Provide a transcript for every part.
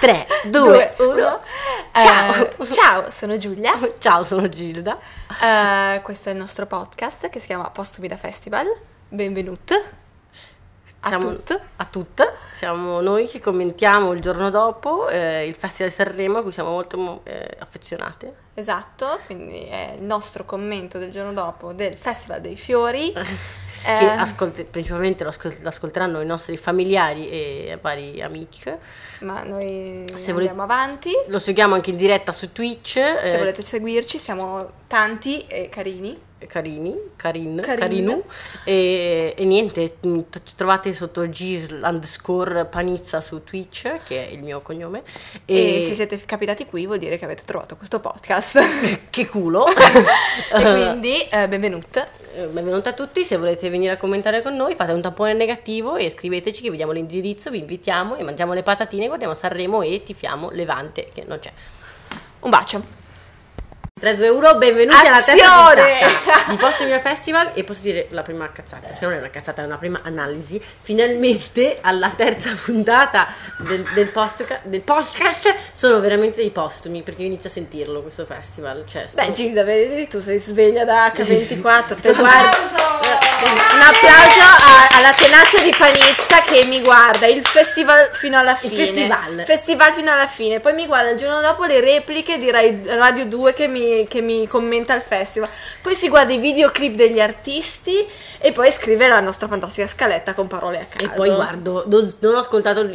3, 2, 1. Ciao, ciao, sono Giulia. Ciao, sono Gilda. Eh, questo è il nostro podcast che si chiama Postumi da Festival. Benvenuto. A tutte. A tutte. Siamo noi che commentiamo il giorno dopo eh, il Festival di Sanremo a cui siamo molto mo- eh, affezionate. Esatto, quindi è il nostro commento del giorno dopo del Festival dei Fiori. Che Eh, ascolte- principalmente lo, ascol- lo ascolteranno i nostri familiari e vari amici. ma noi Se andiamo volete- avanti. Lo seguiamo anche in diretta su Twitch. Se eh, volete seguirci, siamo tanti e carini. Carini, Carin, Carin. Carinu e, e niente, mm, ci trovate sotto G underscore Panizza su Twitch che è il mio cognome E, se siete capitati qui vuol dire che avete trovato questo podcast. che culo e quindi eh, benvenuto. Eh, benvenuti a tutti, se volete venire a commentare con noi fate un tampone negativo e scriveteci che vediamo l'indirizzo, vi invitiamo e mangiamo le patatine, guardiamo Sanremo e tifiamo Levante che non c'è Un bacio. 3, 2, 1, benvenuti alla terza Azione! puntata di Posto Mia Festival e posso dire la prima cazzata, cioè non è una cazzata, è una prima analisi. Finalmente alla terza puntata del, del, post- del podcast sono veramente dei postumi perché io inizio a sentirlo questo festival. Cioè, sono- Beh, Gilda, vedi, tu sei sveglia da H24, te guardi. Un applauso a- alla tenacia di Panizza che mi guarda il festival fino alla fine. festival. Festival fino alla fine. Poi mi guarda il giorno dopo le repliche di Rai- Radio 2 che mi, che mi commenta il festival. Poi si guarda i videoclip degli artisti e poi scrive la nostra fantastica scaletta con parole a caso. E poi guardo, non, non ho ascoltato il,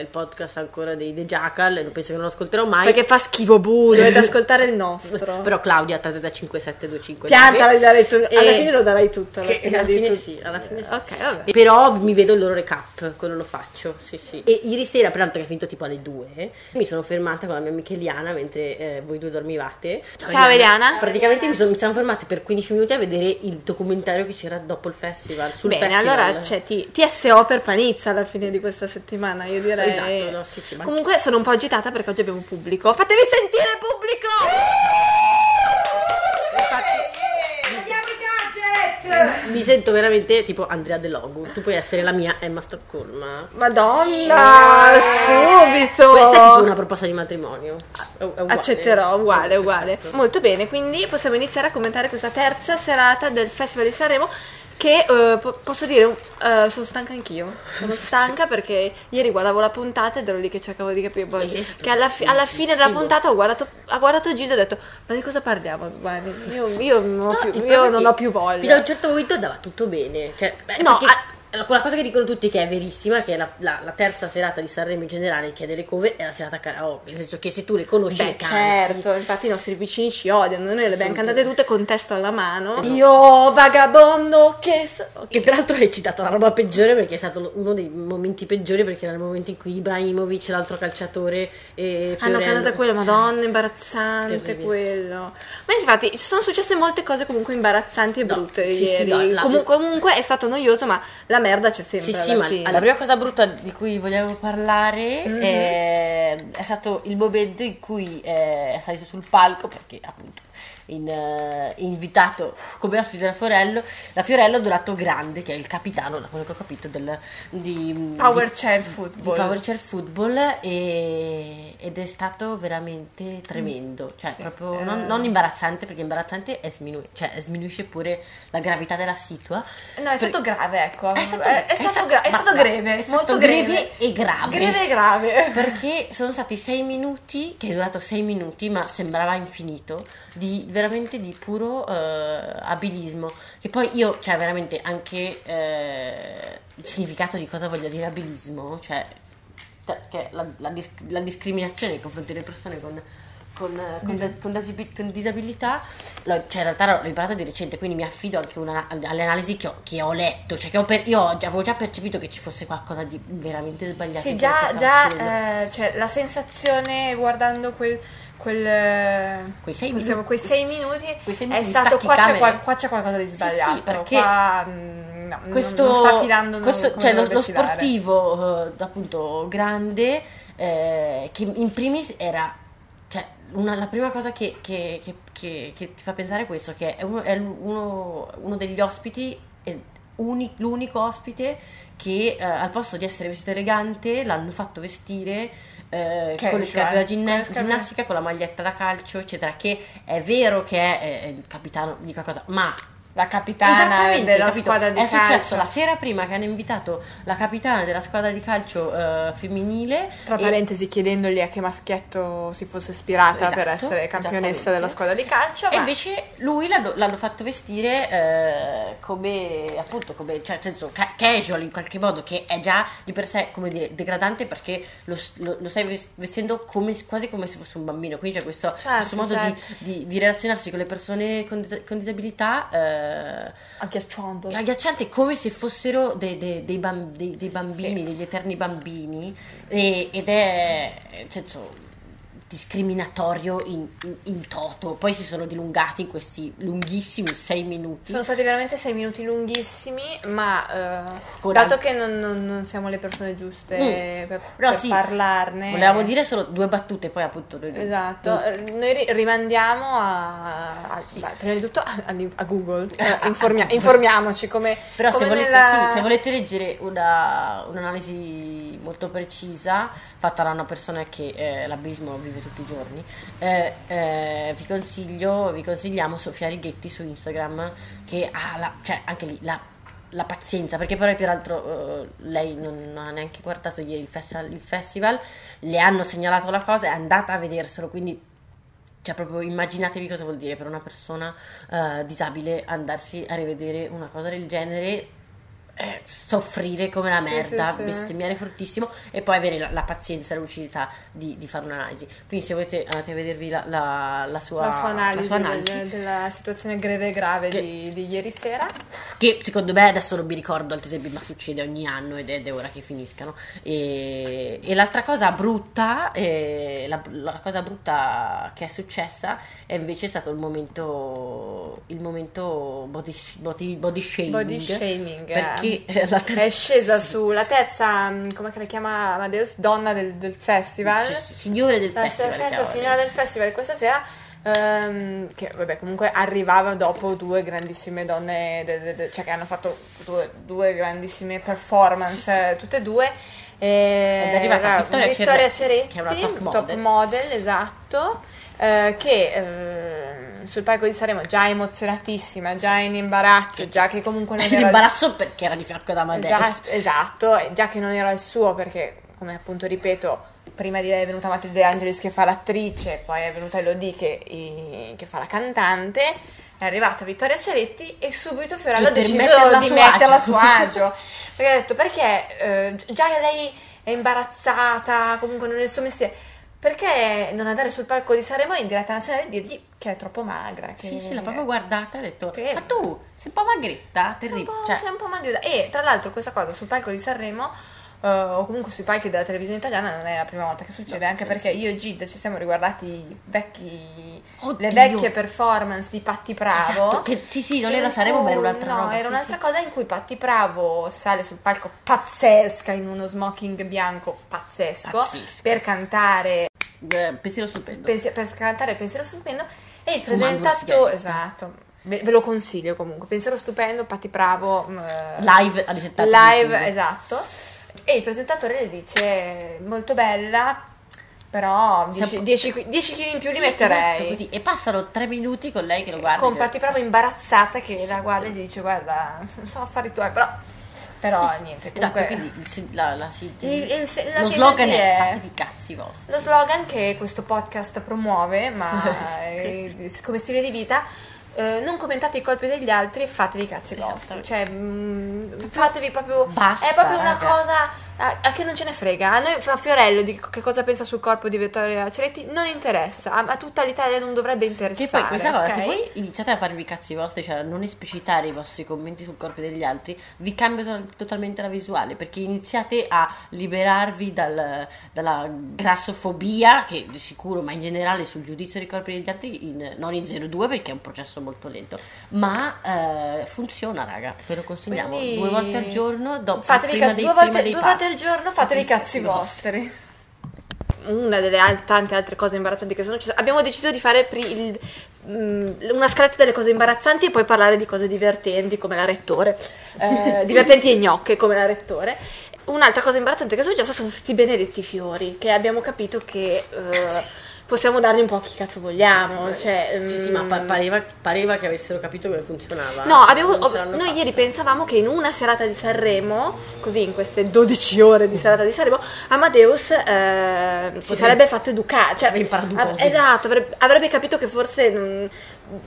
il podcast ancora dei The Jackal, e penso che non lo ascolterò mai. Perché fa schifo, bu, dovete ascoltare il nostro. Però Claudia, da 5725. Pianta, la darai tu- alla E- fine lo darai tutto. alla Che, fine alla di fine sì, alla fine sì. Ok, vabbè. Però mi vedo il loro recap, quello lo faccio, sì sì. E ieri sera, peraltro che è finito tipo alle 2, mi sono fermata con la mia amica Eliana mentre eh, voi due dormivate. Ciao, Eliana. Praticamente mi, sono, mi siamo fermate per 15 minuti a vedere il documentario che c'era dopo il festival, sul Bene, festival. allora cioè, ti, TSO per Panizza alla fine di questa settimana, io direi. Esatto, no, sì, sì, ma- Comunque sono un po' agitata perché oggi abbiamo pubblico. Fatevi sentire pubblico! Mi sento veramente tipo Andrea De Logu. Tu puoi essere la mia Emma Stoccolma. Madonna, subito! Questa è tipo una proposta di matrimonio. Uguale. Accetterò, uguale, uguale. Perfetto. Molto bene, quindi possiamo iniziare a commentare questa terza serata del Festival di Sanremo che eh, po- posso dire, eh, sono stanca anch'io. Sono stanca perché ieri guardavo la puntata ed ero lì che cercavo di capire. poi- stato che alla, fi- alla fine della puntata ho guardato, ho guardato Gildo e ho detto, ma di cosa parliamo? Guardi, io, io non, ho No, più, il io non ho più voglia. Fino a un certo momento andava tutto bene. Cioè, beh, No, perché a- quella cosa che dicono tutti che è verissima, che è la, la- la terza serata di Sanremo in generale, che è delle cover, è la serata karaoke. Nel senso che se tu le conosci Beh, le canti. certo, infatti i nostri vicini ci odiano, noi le abbiamo cantate tutte con testo alla mano. Io vagabondo che so... Che peraltro hai citato la roba peggiore perché è stato uno dei momenti peggiori perché era il momento in cui Ibrahimovic, l'altro calciatore e Hanno Fiorello- cantato quello, madonna, imbarazzante quello. Ma infatti ci sono successe molte cose comunque imbarazzanti e No, brutte sì, sì, ieri. no, la- Comu- comunque è stato noioso, ma la merda c'è sempre. Sì, sì, ma fine. la prima cosa brutta di cui volevo parlare Mhm. è, è stato il momento in cui eh, è salito sul palco perché appunto in, eh, invitato come ospite da Fiorello, da Fiorello Dorato Grande, che è il capitano, da quello che ho capito, del, di, Power di- chair football. Power Chair Football e- ed è stato veramente tremendo, cioè Sì, proprio eh. non, non imbarazzante perché imbarazzante è sminu- cioè, sminuisce pure la gravità della situa. No, è stato grave, ecco. È stato, è, è stato, gra- è stato greve, è molto greve greve. e grave. Greve e grave. Perché sono stati sei minuti, che è durato sei minuti, ma sembrava infinito, di veramente di puro eh, abilismo. Che poi io, cioè veramente anche eh, il significato di cosa voglio dire abilismo, cioè che la, la dis- la discriminazione nei confronti delle persone con, con, eh, con, da- con dasi- disabilità, l'ho- cioè in realtà l'ho imparato di recente, quindi mi affido anche una- alle analisi che ho, che ho letto, cioè che ho per- io ho avevo già percepito che ci fosse qualcosa di veramente sbagliato. Sì, già, già eh, cioè, la sensazione guardando quel, quel, Quei sei minuti. quei sei minuti Quei sei è minuti di stato qua c'è, qual- qua c'è qualcosa di sì, sbagliato perché qua mm, no, non- questo, non sta filando questo- cioè, lo, lo sportivo eh, appunto grande eh, che in primis era cioè una- la prima cosa che, che- che- che- ti fa pensare è questo che è uno, è uno- uno degli ospiti e- uni- l'unico ospite che eh, al posto di essere vestito elegante l'hanno fatto vestire eh, con le scarpe da ginna- ginnastica, con la maglietta da calcio, eccetera. Che è vero che è, è il capitano di qualcosa, ma La capitana della squadra di è calcio. successo la sera prima che hanno invitato la capitana della squadra di calcio eh, femminile Tra parentesi, chiedendogli a che maschietto si fosse ispirata per Esatto, essere campionessa della squadra di calcio. E invece lui l'hanno, l'hanno fatto vestire eh, come appunto come cioè nel senso ca- casual in qualche modo che è già di per sé come dire degradante perché lo, lo- lo stai ves- vestendo come, quasi come se fosse un bambino quindi c'è questo, Certo, questo modo certo. di, di- di relazionarsi con le persone con, con disabilità eh, agghiacciando. agghiacciante come se fossero dei, dei- dei bam- dei- bambini, Sì. degli eterni bambini e- ed è senso discriminatorio in, in- in toto. Poi si sono dilungati in questi lunghissimi sei minuti. Sono stati veramente sei minuti lunghissimi, ma eh, dato anche- che non, non- non siamo le persone giuste Mm. per, per sì, parlarne. volevamo dire solo due battute poi appunto noi- Esatto, eh, noi ri- rimandiamo a, a- beh, prima di tutto a, a Google, Eh, informia- informiamoci come, Però se come volete, nella- sì, se volete leggere una- un'analisi molto precisa fatta da una persona che eh, l'abilismo vive tutti i giorni, eh, eh, vi consiglio, vi consigliamo Sofia Righetti su Instagram che ha la, cioè anche lì la, la pazienza, perché poi peraltro eh, lei non ha neanche guardato ieri il festival, il festival, le hanno segnalato la cosa, è andata a vederselo, quindi cioè, proprio immaginatevi cosa vuol dire per una persona eh, disabile andarsi a rivedere una cosa del genere, eh, soffrire come la merda, sì, sì. bestemmiare fortissimo e poi avere la, la pazienza e la lucidità di, di fare un'analisi. Quindi, se volete, andate a vedervi la, la- la sua, la sua analisi, sua analisi, del- della situazione greve e grave Che- di, di ieri sera. che secondo me adesso non mi ricordo altri esempi, ma succede ogni anno ed è, ed è ora che finiscano. E, e l'altra cosa brutta, eh, la, la cosa brutta che è successa è invece stato il momento, il momento body, body, body shaming. Body shaming, Eh, la terza- È scesa sulla terza, mh, come che la chiama Amadeus, donna del, del festival. Cioè, signore del La festival. terza cavolo. signora del festival questa sera. ehm, che vabbè comunque arrivava dopo due grandissime donne de- de- de- cioè che hanno fatto due, due grandissime performance eh, tutte e due e Ed è arrivata era Vittoria Vittoria Ceretti, Ceretti che è una top model. esatto eh, che ehm, sul palco di Sanremo già emozionatissima già in imbarazzo già che comunque non era il l'imbarazzo perché era di fianco da Amadeus. Esatto, esatto, già che non era il suo perché, come appunto ripeto, prima di lei è venuta Matilde De Angelis che fa l'attrice, poi è venuta Elodie che, i- che fa la cantante, è arrivata Vittoria Ceretti e subito Fiorello ha deciso di metterla a suo agio. Perché ha detto, perché eh, già che lei è imbarazzata, comunque non è il suo mestiere, perché non andare sul palco di Sanremo in diretta nazionale e dirgli che è troppo magra? Sì, sì, l'ha proprio guardata e ha detto: Che- Ma tu sei un po' magretta, terribile. Cioè, sei un po' magrita. E tra l'altro questa cosa sul palco di Sanremo eh, o comunque sui palchi della televisione italiana non è la prima volta che succede, No, anche perché io e Gilda ci siamo riguardati vecchi, le vecchie performance di Patti Bravo. Esatto, che- sì, sì, non era Sanremo, ma era un'altra no, roba, era sì, un'altra sì. cosa in cui Patti Bravo sale sul palco pazzesca in uno smoking bianco pazzesco, Pazzesco. per cantare eh, pensiero stupendo. pensi- per cantare Pensiero Stupendo e il presentatore esatto ve, ve lo consiglio comunque Pensiero Stupendo Patti Bravo eh, Live alle 70 live esatto e il presentatore le dice molto bella però Siamo- 10 kg in più Sì, li metterei esatto. E passano tre minuti con lei che lo guarda. con Patti Bravo imbarazzata che la guarda e gli dice guarda non sono affari tuoi però però niente Esatto, comunque quindi il la, la sintesi. Il- il- la lo slogan è, è- fatevi i cazzi vostri. Lo slogan che questo podcast promuove, ma come stile di vita, eh, non commentate i colpi degli altri e fatevi i cazzi Esatto. vostri. Cioè, mm, fatevi proprio. Basta, è proprio una raga. cosa a, a che non ce ne frega. A noi, a Fiorello, di che cosa pensa sul corpo di Vittoria Ceretti, non interessa. A, a tutta l'Italia non dovrebbe interessare. Che poi questa cosa, ok? se voi iniziate a farvi i cazzi vostri, cioè a non esplicitare i vostri commenti sul corpo degli altri, vi cambia to- totalmente la visuale, perché iniziate a liberarvi dal- dalla grassofobia, che di sicuro, ma in generale sul giudizio dei corpi degli altri, in- non in 0,2 perché è un processo molto lento, ma eh, funziona, raga, ve lo consigliamo, Quindi- due volte al giorno, dopo, Fatevi prima ca- dei, due, prima volte, dei due volte al giorno fatevi i cazzi vostri. Una delle al- tante altre cose imbarazzanti che sono successe. Abbiamo deciso di fare pri- il mm, una scaletta delle cose imbarazzanti e poi parlare di cose divertenti come la rettore, eh, divertenti e gnocche come la rettore. Un'altra cosa imbarazzante che è successa sono stati i benedetti fiori, che abbiamo capito che eh, possiamo darli un po' a chi cazzo vogliamo. Cioè, Sì, sì, ma mm, pa- pareva, pareva che avessero capito come funzionava. No, abbiamo- l'hanno noi fatta. ieri pensavamo che in una serata di Sanremo, così in queste 12 ore di serata di Sanremo, Amadeus eh, si sarebbe fatto educare. Cioè, Avrebbe imparato av- esatto, avrebbe, avrebbe capito che forse mm,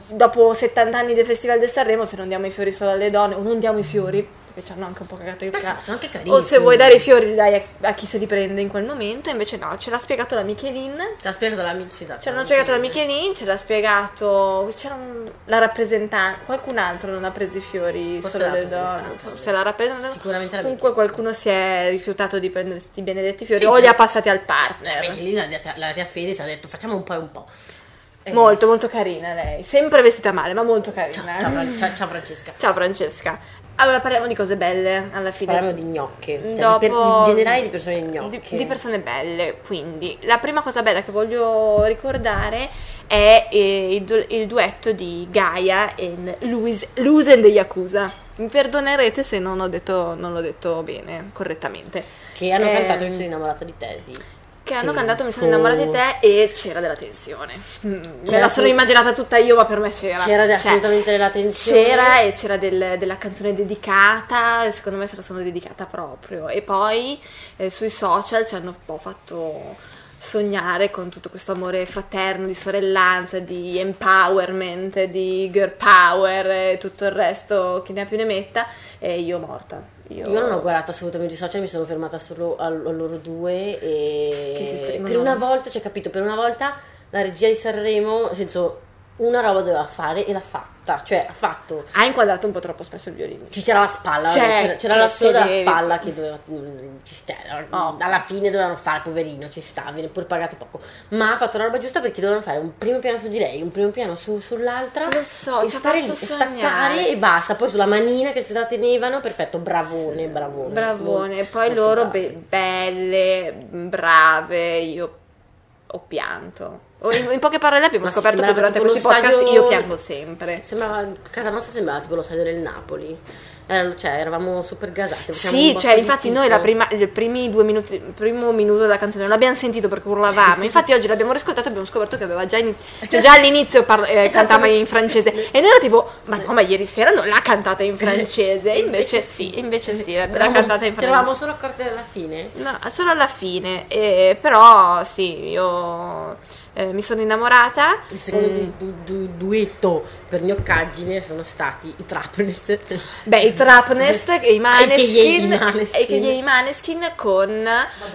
dopo 70 anni del Festival del Sanremo, se non diamo i fiori solo alle donne, o non diamo i fiori, perché ci hanno anche un po' cagato i cazzo. sono anche carini. O se vuoi dare i fiori, li dai a, a chi se li prende in quel momento. Invece no, ce l'ha spiegato la Michelin. Ci ha spiegato l'amici. Esatto, Ce l'hanno spiegato la Michelin, ce l'ha spiegato. C'era un- la rappresentante. Qualcun altro non ha preso i fiori Forse solo la le donne. Forse la rappresentante. Sicuramente la Comunque qualcuno si è rifiutato di prendere questi benedetti fiori Sì, o li ha passati al partner. Perché lì la, la, la tia Fedez ha detto facciamo un po' e un po'. Eh, Molto, molto carina lei. Sempre vestita male, ma molto carina. Ciao, ciao- ciao Francesca. Ciao Francesca. Allora parliamo di cose belle alla fine. Parliamo di gnocche. Cioè, Dopo- di per- in generale di persone gnocche. Di, di persone belle, quindi la prima cosa bella che voglio ricordare è eh, il, du- il duetto di Gaia e Louis, Luz and the Yakuza. Mi perdonerete se non, ho detto, non l'ho detto bene, correttamente. Che hanno Ehm, cantato che sono innamorata di te. Che hanno cantato Mi sono innamorata di te e c'era della tensione. Mm, Me C'era la sono immaginata tutta io, ma per me c'era. C'era Cioè, assolutamente della tensione. C'era e c'era del- della canzone dedicata, secondo me se la sono dedicata proprio. E poi eh, sui social ci hanno un po' fatto sognare con tutto questo amore fraterno, di sorellanza, di empowerment, di girl power e tutto il resto che ne ha più ne metta. E io morta. Io, Io non ho guardato assolutamente i social, mi sono fermata solo a, a loro due e Che si per una volta, cioè capito, per una volta la regia di Sanremo, nel senso, una roba doveva fare e l'ha fatta, cioè ha fatto Ha inquadrato un po' troppo spesso il violino. ci c'era la spalla, Cioè, c'era, c'era la sola della spalla che doveva mm, ci sta, Oh. alla fine dovevano fare poverino, ci sta, viene pure pagato poco, ma ha fatto la roba giusta perché dovevano fare un primo piano su di lei, un primo piano su- sull'altra Lo so, e ci ha stare fatto lì, e sognare. staccare e basta, poi sulla manina che se la tenevano, perfetto, bravone, bravone. Bravone, poi loro be- belle, brave, io ho pianto. O in, in poche parole abbiamo Ma scoperto che durante questi podcast stadio- io piango sempre. Sembrava, casa nostra sembrava tipo lo stadio del Napoli. Era- cioè, eravamo super un Sì, cioè, infatti noi la prima, i primi due minuti, il primo minuto della canzone non l'abbiamo sentito perché urlavamo. Infatti oggi l'abbiamo riscoltato e abbiamo scoperto che aveva già, in- cioè, già all'inizio par- eh, cantava in francese. E noi era tipo, ma no, ma ieri sera non l'ha cantata in francese. E invece sì, invece sì, l'ha cantata in Ci eravamo francese. solo accorte alla fine. No, solo alla fine, eh, però sì, io eh, mi sono innamorata. Il secondo Mm. du- du- du- duetto per gnoccaggine sono stati i Trapness. Beh, i Trapnest e i Maneskin, e che gli- i Maneskin con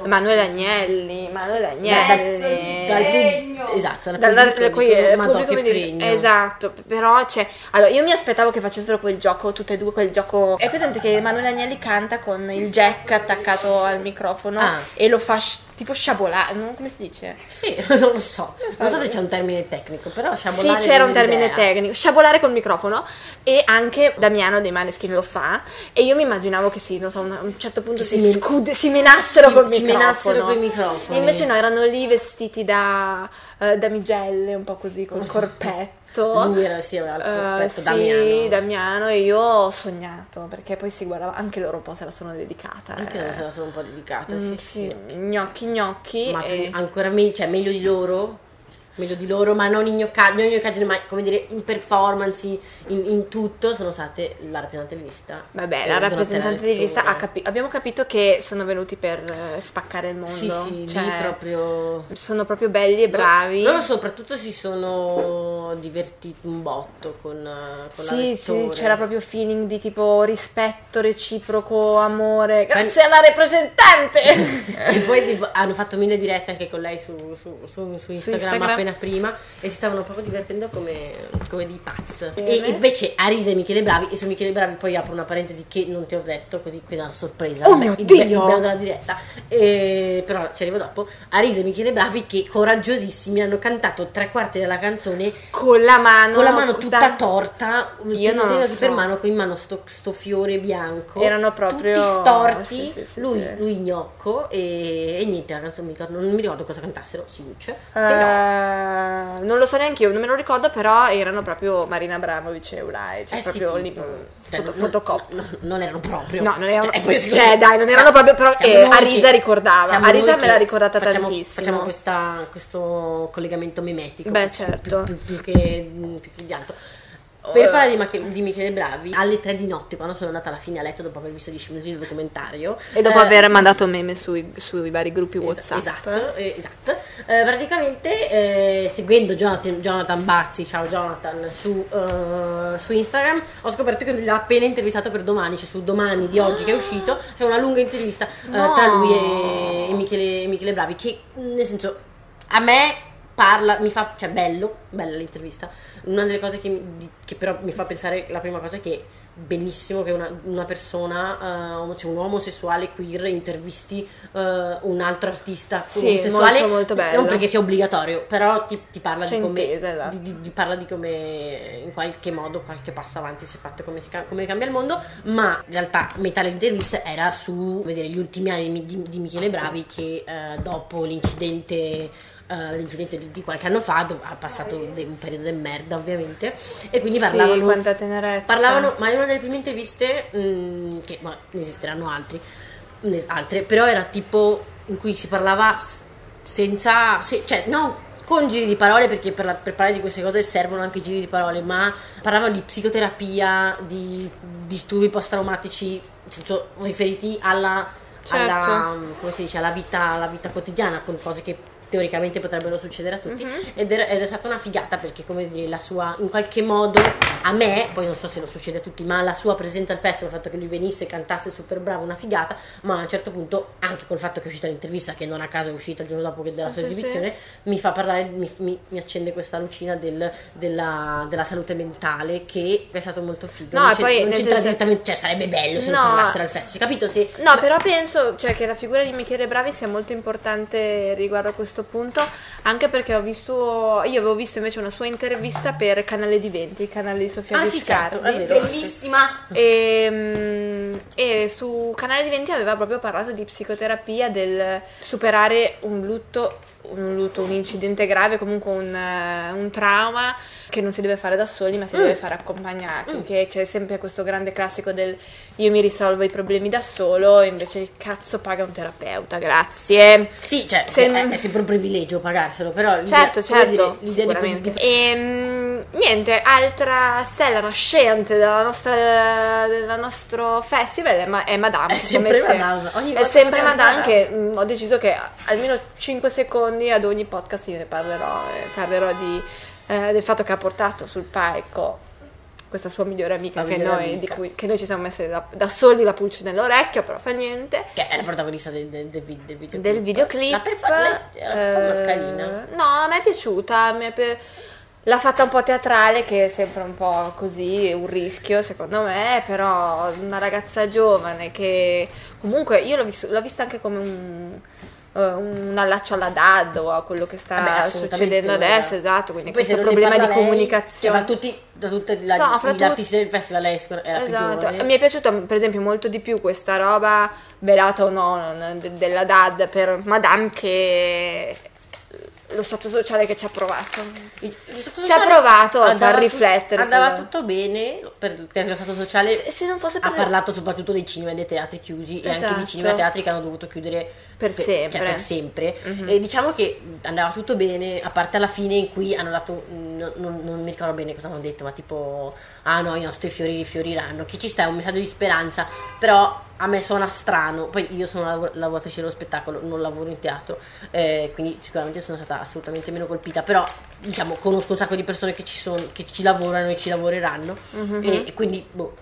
Manuele Agnelli, Manuele Agnelli. Dal pub- esatto, dal Dal- pubblico eh, "Madò, pubblico che mi dice- fregno". esatto però c'è allora io mi aspettavo che facessero quel gioco tutte e due quel gioco è presente che Emanuele Agnelli canta con il jack attaccato al microfono Ah. e lo fa tipo sciabolare non come si dice Sì, non lo so. Non so se c'è un termine tecnico, però sì sciabolare c'era un termine l'idea. tecnico sciabolare col microfono e anche Damiano dei Maneskin lo fa e io mi immaginavo che sì non so a un certo punto si, si scude- si menassero si- col si microfono menassero coi microfoni. e invece no erano lì vestiti da eh, damigelle un po' così col corpetto Lui era, sì, aveva il Eh, corpetto, sì, Damiano. Damiano e io ho sognato perché poi si guardava anche loro un po' se la sono dedicata. Anche eh. loro se la sono un po' dedicata, Mm, sì, sì. gnocchi gnocchi Ma e- ancora meglio, cioè meglio di loro, meglio di loro, ma non in gnoccaggine, ma come dire in performance, in, in tutto, sono state la rappresentante di lista. Vabbè, e la rappresentante di lista ha capi- abbiamo capito che sono venuti per eh, spaccare il mondo. Sì, sì, cioè, proprio... Sono proprio belli e bravi. Loro soprattutto si sono divertiti un botto con, eh, con la Sì, sì, Lettore. c'era proprio feeling di tipo rispetto reciproco, amore. Grazie alla rappresentante! e poi tipo, hanno fatto mille dirette anche con lei su, su- su- su Instagram, Instagram. Appena prima e si stavano proprio divertendo come, come dei pazz. Bene. E invece Arisa e Michele Bravi, e su Michele Bravi poi apro una parentesi che non ti ho detto, così qui da una sorpresa. Oh mio Dio! bello della diretta. E- però ci arrivo dopo. Arisa e Michele Bravi che coraggiosissimi hanno cantato tre quarti della canzone con la mano. con la mano tutta da- torta, Io non lo tenendoti per so. mano con in mano sto, sto fiore bianco. Erano proprio- tutti storti, sì, sì, sì, lui, lui gnocco e, e niente, la canzone mi ricordo- non mi ricordo cosa cantassero, Sinch, Eh, però non lo so neanche io, non me lo ricordo, però erano proprio Marina Abramovic e Eurai, cioè Eh sì, proprio tipo, lì, cioè, foto, non- fotocopia. no, non erano proprio. No, non erano, Cioè, cioè, dai, non erano proprio, però eh, Arisa che- ricordava, Arisa me l'ha ricordata facciamo, tantissimo. Facciamo questa- questo collegamento mimetico. Beh, più- certo. Più, più che, più che di altro. Per Eh. parlare di, Mache- di Michele Bravi, alle 3 di notte, quando sono andata alla fine a letto dopo aver visto 10 minuti di documentario, E dopo eh, aver mandato meme sui, sui vari gruppi Es- WhatsApp. Esatto, eh, esatto. Eh, praticamente eh, seguendo Jonathan, Jonathan Bazzi, ciao Jonathan, su, eh, su Instagram ho scoperto che lui l'ha appena intervistato per domani, cioè su domani di oggi che è uscito, c'è una lunga intervista eh, No. tra lui e, e Michele, Michele Bravi che nel senso a me parla, mi fa, cioè bello, bella l'intervista, una delle cose che, mi- che però mi fa pensare, la prima cosa è che bellissimo che una, una persona, omo- cioè un uomo omosessuale queer intervisti eh, un altro artista Sì, omosessuale, molto, molto bello. non perché sia obbligatorio, però ti, ti parla C'è di come, intesa, esatto. di, di- parla di come in qualche modo qualche passo avanti si è fatto, come, si come cambia il mondo, ma in realtà metà dell'intervista era su vedere gli ultimi anni di, di- Michele Bravi che eh, dopo l'incidente eh, l'incidente di, di qualche anno fa dove ha passato de- un periodo di merda ovviamente e quindi Sì, parlavano quanta tenerezza. Parlavano, ma è una delle prime interviste, mh, che ma ne esisteranno altri, ne- altre, però era tipo in cui si parlava senza, se- cioè non con giri di parole, perché per, la- per parlare di queste cose servono anche giri di parole, ma parlavano di psicoterapia, di disturbi post-traumatici, nel senso, riferiti alla, Certo. alla, come si dice, alla vita, alla vita quotidiana, con cose che teoricamente potrebbero succedere a tutti ed, era- ed è stata una figata perché come dire la sua in qualche modo a me poi non so se lo succede a tutti ma la sua presenza al festival il fatto che lui venisse cantasse super bravo una figata ma a un certo punto anche col fatto che è uscita l'intervista che non a caso è uscita il giorno dopo che della Sì, sua sì, esibizione mi fa parlare mi, mi- mi accende questa lucina del- della, della salute mentale che è stato molto figo No, non e c'è- poi, non c'entra senso- direttamente cioè sarebbe bello se No. lo parlassero al festival capito? Se, No, però penso cioè, che la figura di Michele Bravi sia molto importante riguardo a questo punto, anche perché ho visto, io avevo visto invece una sua intervista per Canale di 20, il canale di Sofia ah sì Viscardi. certo è vero Bellissima! E, mm, e su Canale di 20 aveva proprio parlato di psicoterapia, del superare un lutto, un, lutto, un incidente grave, comunque un, eh, un trauma che non si deve fare da soli ma si Mm. deve fare accompagnati, che c'è sempre questo grande classico del io mi risolvo i problemi da solo e invece il cazzo paga un terapeuta, grazie. Sì, cioè, Se- è, è sempre un privilegio pagarselo, però l'idea- Certo, certo, dire, sicuramente. di- E mm, niente, altra stella nascente della nostra, del nostro festival è, Ma- è Madame. È sempre Madame, ogni È sempre Madame Madame. che mm, ho deciso che almeno 5 secondi ad ogni podcast io ne parlerò. e parlerò di, eh, del fatto che ha portato sul palco questa sua migliore amica, La che migliore noi, amica. di cui, che noi ci siamo messi da, da soli la pulce nell'orecchio, però fa niente. Che è la protagonista del, del, del, del videoclip. del videoclip. La perfa- lei era una eh, no, a me è piaciuta. mi è pi- L'ha fatta un po' teatrale, che è sempre un po' così, un rischio secondo me, però una ragazza giovane che comunque io l'ho, visto- l'ho vista anche come un, eh, un allaccio alla DAD o a quello che sta Vabbè, assolutamente, succedendo adesso, esatto, quindi questo problema di lei, comunicazione. cioè, fra tutti, da tutti la, No, fra gli artisti del festival lei più Esatto, mi è piaciuta per esempio molto di più questa roba velata o no della DAD per Madame che lo stato sociale che ci ha provato. Ci ha provato a far riflettere Andava sulla- tutto bene per- perché lo stato sociale Se- se non fosse ha per- parlato soprattutto dei cinema e dei teatri chiusi e anche Esatto. di cinema e teatri che hanno dovuto chiudere Per sempre. Mhm. cioè, per sempre. E diciamo che andava tutto bene, a parte alla fine in cui hanno dato, non, non- non mi ricordo bene cosa hanno detto, ma tipo, ah no, i nostri fiori rifioriranno. Chi ci sta è un messaggio di speranza, però a me suona strano. Poi io sono lav- lavoratrice dello spettacolo, non lavoro in teatro, eh, quindi sicuramente sono stata assolutamente meno colpita, però diciamo conosco un sacco di persone che ci, sono, che ci lavorano e ci lavoreranno Mhm. e, e quindi boh,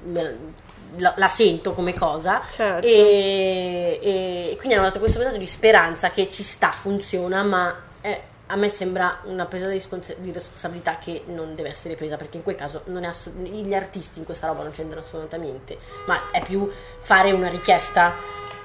la, la sento come cosa Certo. e, e quindi hanno dato questo messaggio di speranza che ci sta, funziona, ma è- a me sembra una presa di, responsa- di responsabilità che non deve essere presa perché in quel caso non è asso- gli artisti in questa roba non c'entrano assolutamente, ma è più fare una richiesta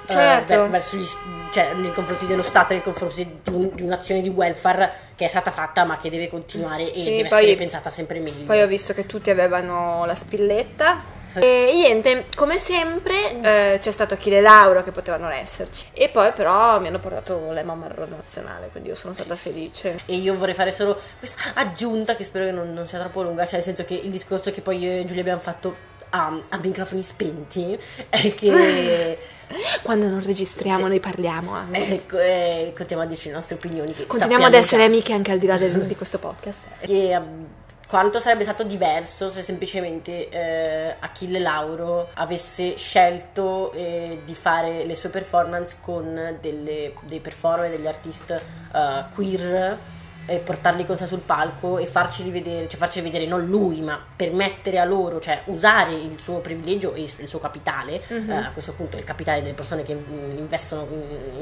eh, Certo. ver- verso gli, cioè, nei confronti dello Stato, nei confronti di, un- di un'azione di welfare che è stata fatta ma che deve continuare e Sì, deve poi- essere pensata sempre meglio. Poi ho visto che tutti avevano la spilletta E niente, come sempre eh, c'è stato Achille Lauro che potevano esserci. E poi però mi hanno portato l'Emma Marrone nazionale, quindi io sono stata felice. E io vorrei fare solo questa aggiunta che spero che non, non sia troppo lunga, cioè nel senso che il discorso che poi io e Giulia abbiamo fatto a, a microfoni spenti è che Quando non registriamo Sì. noi parliamo anche. ecco, eh, continuiamo a dirci le nostre opinioni. Continuiamo ad essere amiche anche al di là del- di questo podcast. che um, quanto sarebbe stato diverso se semplicemente eh, Achille Lauro avesse scelto eh, di fare le sue performance con delle- dei performer, degli artist eh, queer e portarli con sé sul palco e farci rivedere, cioè farci vedere non lui, ma permettere a loro, cioè usare il suo privilegio e il suo, il suo capitale, Mhm. eh, a questo punto il capitale delle persone che mm, investono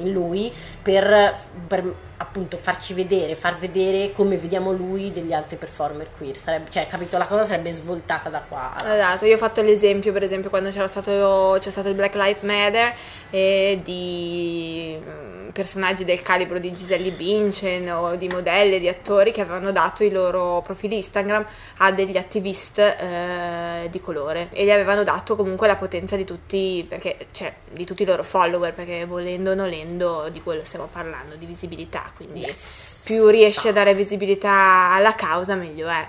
in, lui, per, per, appunto farci vedere, far vedere come vediamo lui degli altri performer queer. Sarebbe, cioè, capito, la cosa sarebbe svoltata da qua. Esatto, io ho fatto l'esempio per esempio quando c'era stato, c'è stato il Black Lives Matter e di mm, personaggi del calibro di Giselle Bündchen o di modelli, di attori che avevano dato i loro profili Instagram a degli attivist eh, di colore e gli avevano dato comunque la potenza di tutti, perché, cioè, di tutti i loro follower, perché volendo o nolendo di quello stiamo parlando, di visibilità, quindi Yes. più riesci a dare visibilità alla causa meglio è.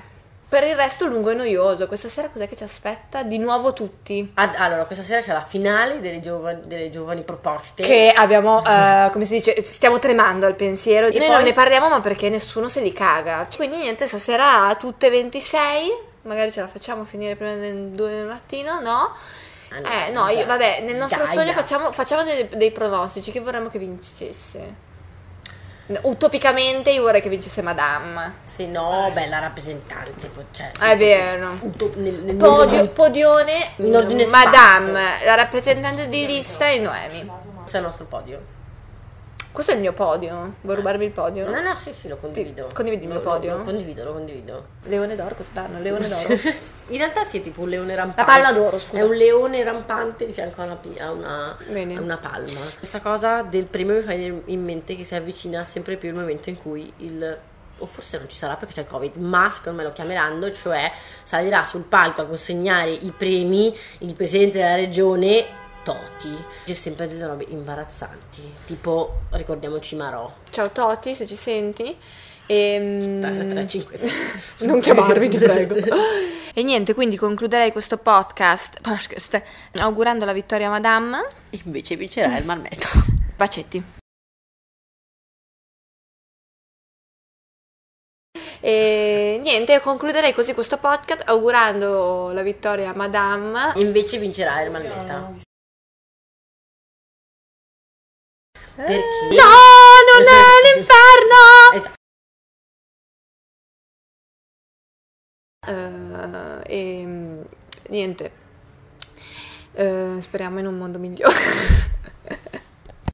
Per il resto lungo e noioso. Questa sera cos'è che ci aspetta? Di nuovo tutti. Ad- allora, questa sera c'è la finale delle giovani, delle giovani proposte. Che abbiamo, eh, come si dice, stiamo tremando al pensiero. E Noi poi- non ne parliamo ma perché nessuno se li caga. Quindi niente, stasera a tutte 26. Magari ce la facciamo finire prima del 2 del mattino, no? Ah, no, eh, no, io, dai. vabbè, nel nostro Dai, sogno facciamo, facciamo dei, dei pronostici che vorremmo che vincesse. Utopicamente io vorrei che vincesse Madame. Se no, beh, la rappresentante. Cioè, È vero. Nel, nel Podio, mondo- podione, in ordine Madame, la rappresentante di lista e Noemi. Questo è il nostro podio. Questo è il mio podio. Vuoi rubarmi il podio? No, no, sì, sì, lo condivido. Sì, condividi il mio Lo- podio? Lo, condivido, lo condivido. Leone d'oro, cosa danno? Leone d'oro. In realtà sì, è tipo un leone rampante. La palma d'oro, scusa. È un leone rampante di fianco a una, a una, a una palma. Questa cosa del premio mi fa in mente che si avvicina sempre più il momento in cui il o forse non ci sarà perché c'è il covid, ma secondo me lo chiameranno, cioè salirà sul palco a consegnare i premi il presidente della regione Toti. C'è sempre delle robe imbarazzanti, tipo ricordiamoci Marò. Ciao Toti, se ci senti. Ehm, 3, 5, 6. Non chiamarmi, ti prego. E niente, quindi concluderei questo podcast, podcast augurando la vittoria a Madame. Invece vincerà il Marmetto. Bacetti. E niente, concluderei così questo podcast augurando la vittoria a Madame. Invece vincerà il Marmetta. Perché? No, non è l'inferno! Esatto. Eh, e niente. Eh, speriamo in un mondo migliore.